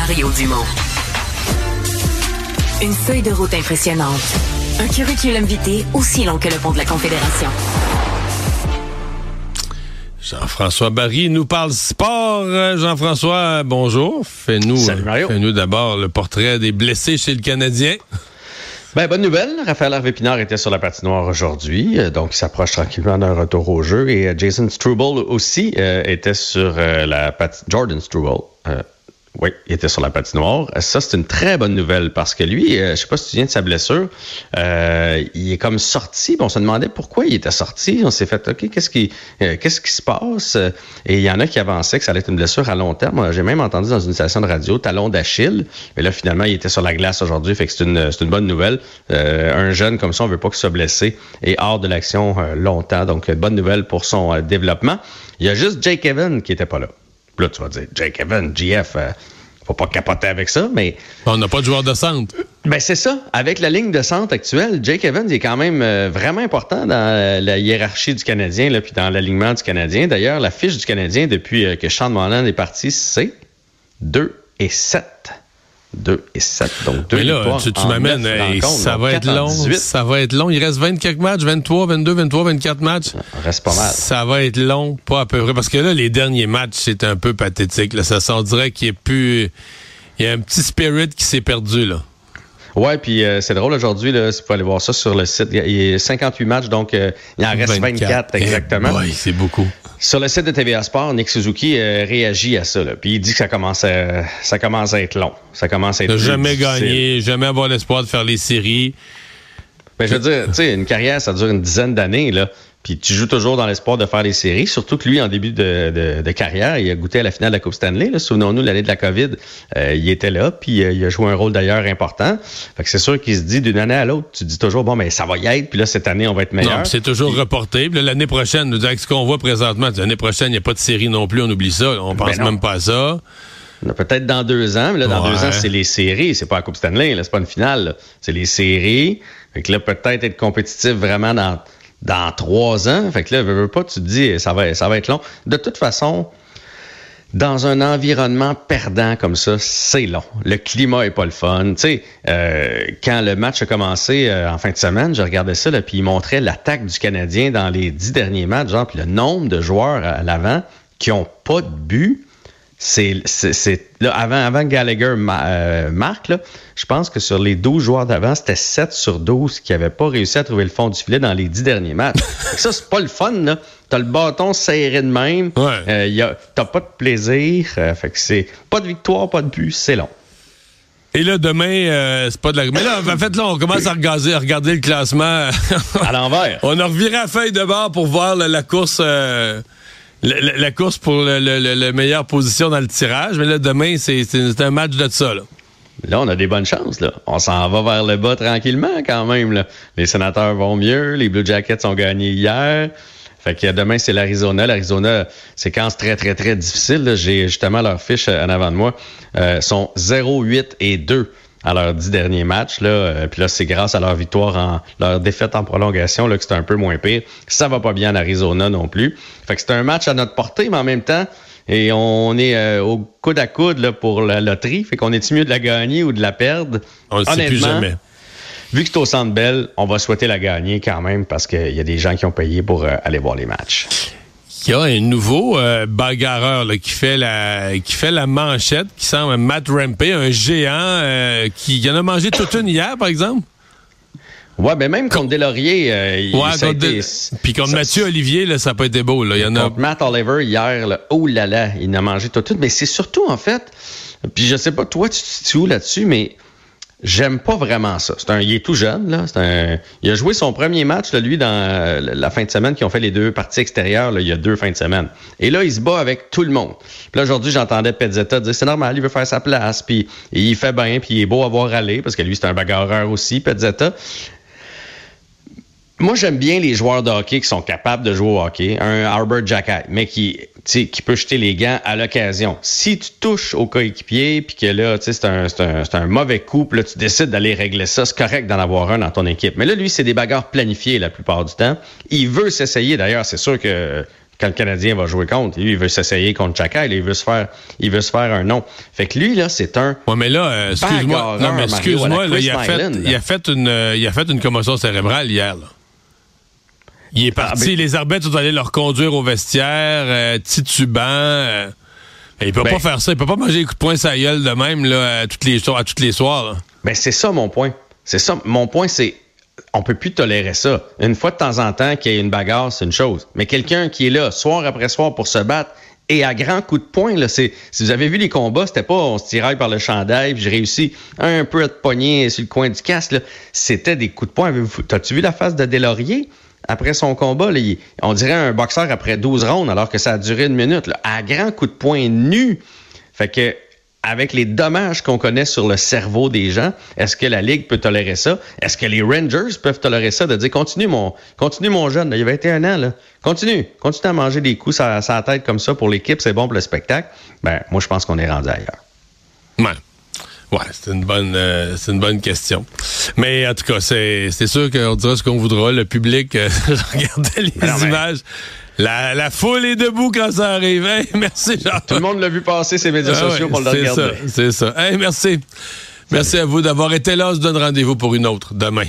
Mario Dumont. Une feuille de route impressionnante. Un curriculum vitae aussi long que le pont de la Confédération. Jean-François Barry nous parle sport. Jean-François, bonjour. Fais-nous, fais-nous d'abord le portrait des blessés chez le Canadien. Ben, bonne nouvelle. Raphaël Harvey Pinard était sur la patinoire aujourd'hui, euh, donc il s'approche tranquillement d'un retour au jeu. Et euh, Jason Struble aussi euh, était sur la patinoire. Jordan Struble oui, il était sur la patinoire. Ça, c'est une très bonne nouvelle parce que lui, euh, je sais pas si tu viens de sa blessure, euh, il est comme sorti. on se demandait pourquoi il était sorti. On s'est fait, OK, qu'est-ce qui, euh, qu'est-ce qui se passe? Et il y en a qui avançaient que ça allait être une blessure à long terme. J'ai même entendu dans une station de radio talon d'Achille. Mais là, finalement, il était sur la glace aujourd'hui. Fait que c'est une, c'est une bonne nouvelle. un jeune comme ça, on veut pas qu'il soit blessé et hors de l'action longtemps. Donc, bonne nouvelle pour son développement. Il y a juste Jake Evans qui était pas là. Là, tu vas dire, Jake Evans, GF, euh, faut pas capoter avec ça, mais. On n'a pas de joueur de centre. Ben, c'est ça. Avec la ligne de centre actuelle, Jake Evans est quand même euh, vraiment important dans la hiérarchie du Canadien, là, puis dans l'alignement du Canadien. D'ailleurs, la fiche du Canadien depuis euh, que Sean Monahan est parti, c'est 2 et 7. 2 et 7. Donc, 2 Mais là, tu, tu m'amènes, ça va être long. Ça va être long. Il reste 24 matchs, 23, 22, 23, 24 matchs. Ça reste pas mal. Ça va être long, pas à peu près. Parce que là, les derniers matchs, c'est un peu pathétique. Là. Ça s'en dirait qu'il n'y a plus. Il y a un petit spirit qui s'est perdu, là. Ouais, puis euh, c'est drôle aujourd'hui, là, si vous pouvez aller voir ça sur le site. Il y a 58 matchs, donc euh, il en reste 24, exactement. oui, c'est beaucoup. Sur le site de TVA Sport, Nick Suzuki euh, réagit à ça. Là, puis il dit que ça commence à, ça commence à être long. Ça commence à être jamais gagner, jamais avoir l'espoir de faire les séries. Ben, je veux dire, tu sais, une carrière, ça dure une dizaine d'années, là. Puis tu joues toujours dans l'espoir de faire des séries, surtout que lui, en début de, de, carrière, il a goûté à la finale de la Coupe Stanley. Souvenons-nous, l'année de la COVID, euh, il était là, puis euh, il a joué un rôle d'ailleurs important. Fait que c'est sûr qu'il se dit d'une année à l'autre, tu dis toujours, bon, mais ça va y être, puis là, cette année, on va être meilleur. Non, c'est toujours reporté. Puis l'année prochaine, nous avec ce qu'on voit présentement, l'année prochaine, il n'y a pas de série non plus, on oublie ça. On pense ben même pas à ça. Peut-être dans deux ans, mais là, dans deux ans, c'est les séries. C'est pas la Coupe Stanley, là, c'est pas une finale. C'est les séries. Fait que là, peut-être être compétitif vraiment dans dans trois ans. Fait que là, veux, pas, tu te dis, ça va, ça va être long. De toute façon, dans un environnement perdant comme ça, c'est long. Le climat est pas le fun. Tu sais, euh, quand le match a commencé euh, en fin de semaine, je regardais ça, là, puis il montrait l'attaque du Canadien dans les dix derniers matchs, genre, le nombre de joueurs à l'avant qui ont pas de but c'est là avant avant Gallagher euh, marque là, je pense que sur les 12 joueurs d'avant, c'était 7 sur 12 qui n'avaient pas réussi à trouver le fond du filet dans les 10 derniers matchs. ça c'est pas le fun là. T'as le bâton serré de même, ouais. euh, t'as pas de plaisir, euh, fait que c'est pas de victoire, pas de but, c'est long. Et là, demain, euh, c'est pas de la... Mais là, en fait, là, on commence à regarder, à regarder le classement. à l'envers. On a reviré la feuille de bord pour voir la course la, course pour la meilleure position dans le tirage. Mais là, demain, c'est un match de ça. Là. Là, on a des bonnes chances. Là. On s'en va vers le bas tranquillement quand même. Là. Les sénateurs vont mieux. Les Blue Jackets ont gagné hier. Fait que demain, c'est l'Arizona. L'Arizona, séquence très, très, très difficile. J'ai justement leur fiche en avant de moi. Euh, sont 0, 8 et 2 à leurs dix derniers matchs. Là. Euh, puis là, c'est grâce à leur victoire en leur défaite en prolongation là, que c'est un peu moins pire. Ça va pas bien en Arizona non plus. Fait que c'est un match à notre portée, mais en même temps, et on est euh, au coude à coude là, pour la loterie. Fait qu'on est mieux de la gagner ou de la perdre? On ne sait plus jamais. Vu que c'est au Centre Bell, on va souhaiter la gagner quand même parce qu'il y a des gens qui ont payé pour euh, aller voir les matchs. Il y a un nouveau euh, bagarreur là, qui fait la qui fait la manchette, qui semble Matt Rampey, un géant euh, qui en a mangé toute une hier, par exemple. Ouais, mais même contre Delaurier, euh, ouais, puis contre Mathieu Olivier, là, ça n'a pas été beau. Là. Il y en a... Contre Matt Oliver hier, là, oh là là, il en a mangé toute une. Mais c'est surtout en fait, puis je sais pas toi, tu te situes où là-dessus, mais J'aime pas vraiment ça. C'est un, il est tout jeune là. C'est un, il a joué son premier match là, lui dans euh, la fin de semaine qui ont fait les deux parties extérieures. Là, il y a deux fins de semaine. Et là, il se bat avec tout le monde. Puis là aujourd'hui, j'entendais Pezzetta dire c'est normal, il veut faire sa place. Puis il fait bien, puis il est beau à voir aller parce que lui c'est un bagarreur aussi, Pezzetta. Moi, j'aime bien les joueurs de hockey qui sont capables de jouer au hockey. Un Albert Jacket, mais qui, qui peut jeter les gants à l'occasion. Si tu touches au coéquipier, puis que là, c'est un, un, un mauvais coup, puis là, tu décides d'aller régler ça, c'est correct d'en avoir un dans ton équipe. Mais là, lui, c'est des bagarres planifiées la plupart du temps. Il veut s'essayer. D'ailleurs, c'est sûr que quand le Canadien va jouer contre. Lui, il veut s'essayer contre Chaka, il veut se faire, il veut se faire un nom. Fait que lui, là, c'est un. Ouais, mais là, euh, excuse-moi, non, mais excuse-moi, il, a fait, il a fait une, euh, il a fait une commotion cérébrale hier, là. Il est parti, ah, ben- les arbitres sont allés le reconduire au vestiaire, euh, titubant. Euh, il peut ben- pas faire ça, il peut pas manger des coups de poing sa gueule de même là, à, toutes les, à toutes les soirs. Ben c'est ça mon point. C'est ça. Mon point, c'est on peut plus tolérer ça. Une fois de temps en temps qu'il y ait une bagarre, c'est une chose. Mais quelqu'un qui est là soir après soir pour se battre et à grands coups de poing, là, c'est, si vous avez vu les combats, c'était pas on se tiraille par le chandail, puis j'ai réussi un peu à te pogner sur le coin du casque. C'était des coups de poing. T'as-tu vu la face de Delaurier? Après son combat, on dirait un boxeur après 12 rounds, alors que ça a duré une minute, à grands coups de poing nus. Fait que avec les dommages qu'on connaît sur le cerveau des gens, est-ce que la Ligue peut tolérer ça? Est-ce que les Rangers peuvent tolérer ça? De dire, continue mon, continue mon jeune, il y a 21 ans, là. Continue, continue à manger des coups à sa tête comme ça pour l'équipe, c'est bon pour le spectacle. Ben, moi, je pense qu'on est rendu ailleurs. Ouais, c'est une bonne euh, c'est une bonne question. Mais en tout cas, c'est, c'est sûr qu'on dira ce qu'on voudra. Le public, euh, regardez les images. La, la, foule est debout quand ça arrive. merci, Jean. Tout le monde l'a vu passer ses médias ah sociaux pour le regarder. C'est ça, c'est ça. merci. Merci à vous d'avoir été là. On se donne rendez-vous pour une autre demain.